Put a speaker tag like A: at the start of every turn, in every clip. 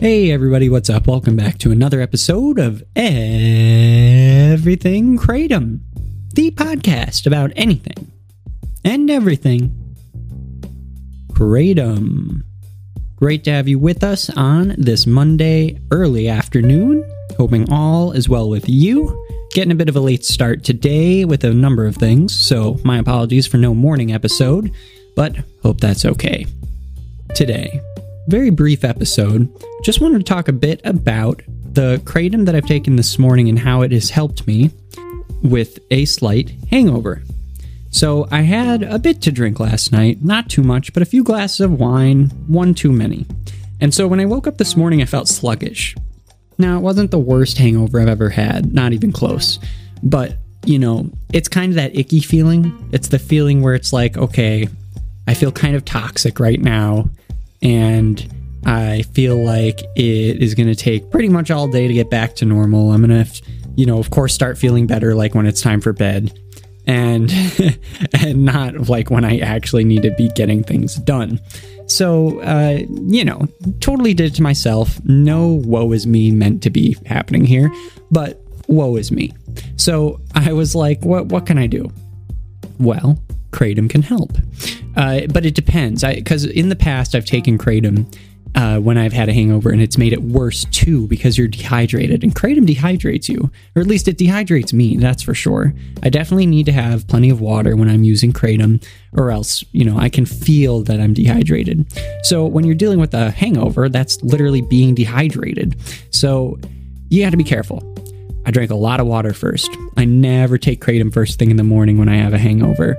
A: Hey, everybody, what's up? Welcome back to another episode of Everything Kratom, the podcast about anything and everything Kratom. Great to have you with us on this Monday early afternoon. Hoping all is well with you. Getting a bit of a late start today with a number of things, so my apologies for no morning episode, but hope that's okay. Today, very brief episode. Just wanted to talk a bit about the kratom that I've taken this morning and how it has helped me with a slight hangover. So, I had a bit to drink last night, not too much, but a few glasses of wine, one too many. And so, when I woke up this morning, I felt sluggish. Now, it wasn't the worst hangover I've ever had, not even close. But, you know, it's kind of that icky feeling. It's the feeling where it's like, okay, I feel kind of toxic right now and I feel like it is going to take pretty much all day to get back to normal. I'm going to, you know, of course, start feeling better like when it's time for bed, and and not like when I actually need to be getting things done. So, uh, you know, totally did it to myself. No woe is me meant to be happening here, but woe is me. So I was like, what what can I do? Well, kratom can help. Uh, but it depends. Because in the past, I've taken kratom uh, when I've had a hangover, and it's made it worse too because you're dehydrated. And kratom dehydrates you, or at least it dehydrates me. That's for sure. I definitely need to have plenty of water when I'm using kratom, or else you know I can feel that I'm dehydrated. So when you're dealing with a hangover, that's literally being dehydrated. So you got to be careful. I drank a lot of water first. I never take kratom first thing in the morning when I have a hangover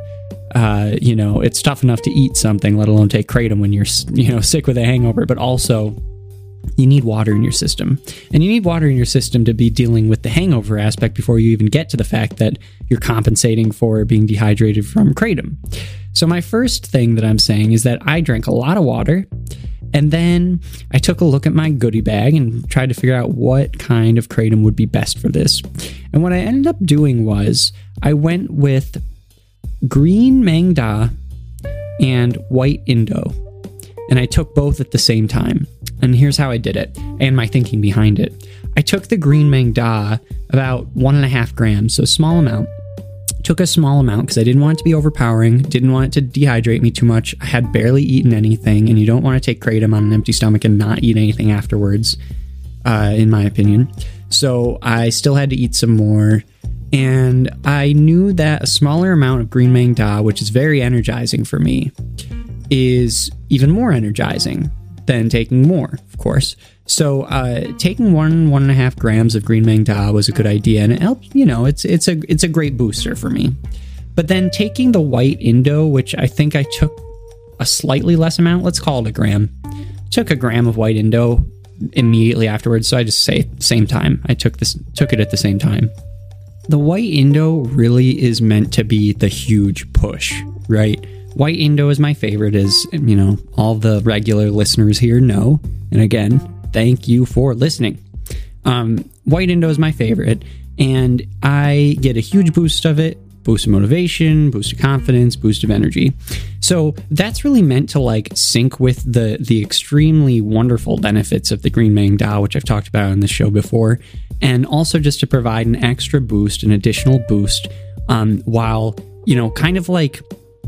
A: uh, you know, it's tough enough to eat something, let alone take kratom when you're, you know, sick with a hangover. But also, you need water in your system, and you need water in your system to be dealing with the hangover aspect before you even get to the fact that you're compensating for being dehydrated from kratom. So my first thing that I'm saying is that I drank a lot of water. And then I took a look at my goodie bag and tried to figure out what kind of kratom would be best for this. And what I ended up doing was I went with green Maeng Da and white Indo. And I took both at the same time. And here's how I did it and my thinking behind it. I took the green Maeng Da, about one and a half grams, so small amount. Took a small amount because I didn't want it to be overpowering, didn't want it to dehydrate me too much. I had barely eaten anything, and you don't want to take kratom on an empty stomach and not eat anything afterwards, uh, in my opinion. So I still had to eat some more and I knew that a smaller amount of green Maeng Da, which is very energizing for me, is even more energizing than taking more, of course. So uh, taking one one and a half grams of green Maeng Da was a good idea, and it helped. You know, it's it's a it's a great booster for me. But then taking the white Indo, which I think I took a slightly less amount, let's call it a gram. Took a gram of white Indo immediately afterwards, so I just say same time. I took this took it at the same time the white Indo really is meant to be the huge push, right? White Indo is my favorite, as you know, all the regular listeners here know. And again, thank you for listening. Um, white Indo is my favorite, and I get a huge boost of it boost of motivation, boost of confidence, boost of energy. So that's really meant to like sync with the the extremely wonderful benefits of the Green Maeng Da, which I've talked about in the show before, and also just to provide an extra boost, an additional boost, um, while you know, kind of like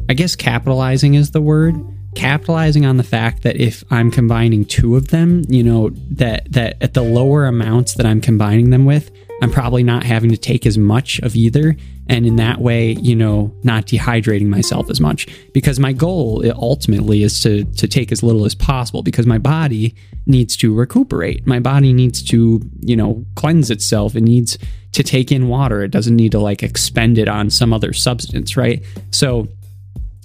A: I guess capitalizing is the word capitalizing on the fact that if I'm combining two of them, you know, that that at the lower amounts that I'm combining them with, I'm probably not having to take as much of either and in that way, you know, not dehydrating myself as much because my goal uh, ultimately is to to take as little as possible because my body needs to recuperate. My body needs to, you know, cleanse itself. It needs to take in water. It doesn't need to like expend it on some other substance, right? So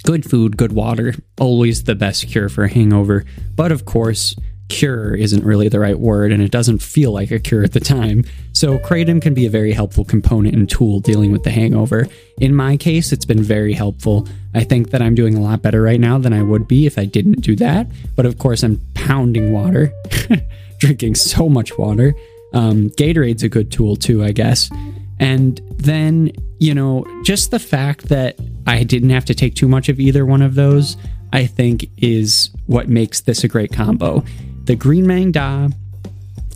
A: good food, good water, always the best cure for hangover. But of course, cure isn't really the right word and it doesn't feel like a cure at the time. So, Kratom can be a very helpful component and tool dealing with the hangover. In my case, it's been very helpful. I think that I'm doing a lot better right now than I would be if I didn't do that. But of course, I'm pounding water, drinking so much water. Um, Gatorade's a good tool too, I guess. And then, you know, just the fact that I didn't have to take too much of either one of those, I think is what makes this a great combo the green Maeng Da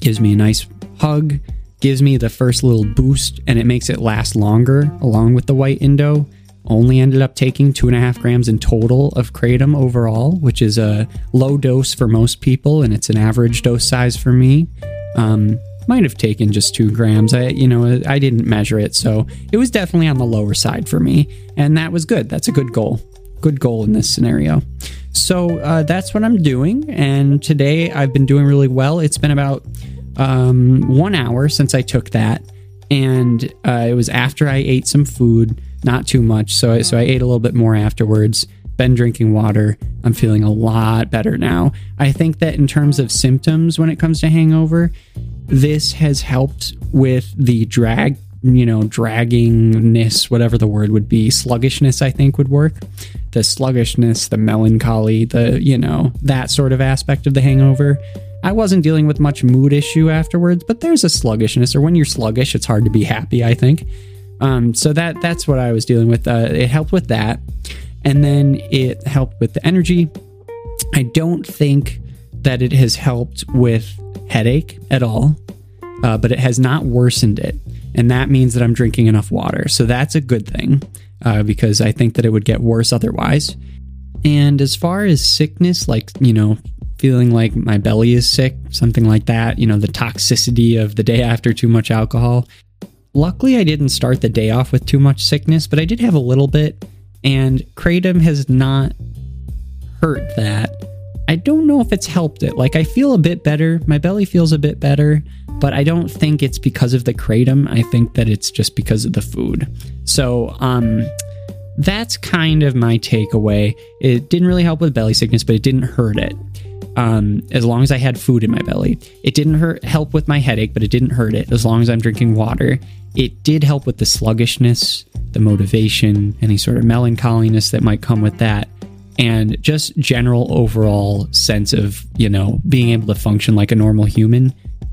A: gives me a nice hug, gives me the first little boost, and it makes it last longer along with the white Indo. Only ended up taking two and a half grams in total of kratom overall, which is a low dose for most people, and it's an average dose size for me. Um, might have taken just two grams. I, you know, I didn't measure it, so it was definitely on the lower side for me, and that was good. That's a good goal. Good goal in this scenario. So uh, that's what I'm doing, and today I've been doing really well. It's been about um, one hour since I took that, and uh, it was after I ate some food, not too much. So so I ate a little bit more afterwards. Been drinking water. I'm feeling a lot better now. I think that in terms of symptoms when it comes to hangover, this has helped with the drag, you know, draggingness, whatever the word would be. Sluggishness, I think, would work. The sluggishness, the melancholy, the, you know, that sort of aspect of the hangover. I wasn't dealing with much mood issue afterwards, but there's a sluggishness, or when you're sluggish, it's hard to be happy, I think. Um, so that that's what I was dealing with. Uh, it helped with that, and then it helped with the energy. I don't think that it has helped with headache at all, uh, but it has not worsened it. And that means that I'm drinking enough water. So that's a good thing uh, because I think that it would get worse otherwise. And as far as sickness, like, you know, feeling like my belly is sick, something like that, you know, the toxicity of the day after too much alcohol. Luckily, I didn't start the day off with too much sickness, but I did have a little bit. And Kratom has not hurt that I don't know if it's helped it. Like, I feel a bit better. My belly feels a bit better, but I don't think it's because of the kratom. I think that it's just because of the food. So, um, that's kind of my takeaway. It didn't really help with belly sickness, but it didn't hurt it. Um, as long as I had food in my belly, it didn't hurt help with my headache, but it didn't hurt it. As long as I'm drinking water, it did help with the sluggishness, the motivation, any sort of melancholiness that might come with that and just general overall sense of, you know, being able to function like a normal human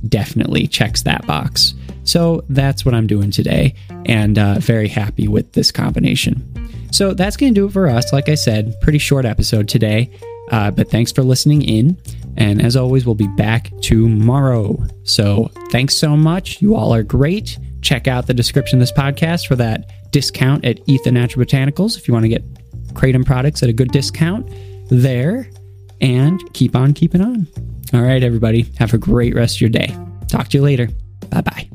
A: definitely checks that box. So that's what I'm doing today, and uh, very happy with this combination. So that's going to do it for us. Like I said, pretty short episode today, uh, but thanks for listening in. And as always, we'll be back tomorrow. So thanks so much. You all are great. Check out the description of this podcast for that discount at ETHA Natural Botanicals if you want to get Kratom products at a good discount there and keep on keeping on. All right, everybody. Have a great rest of your day. Talk to you later. Bye bye.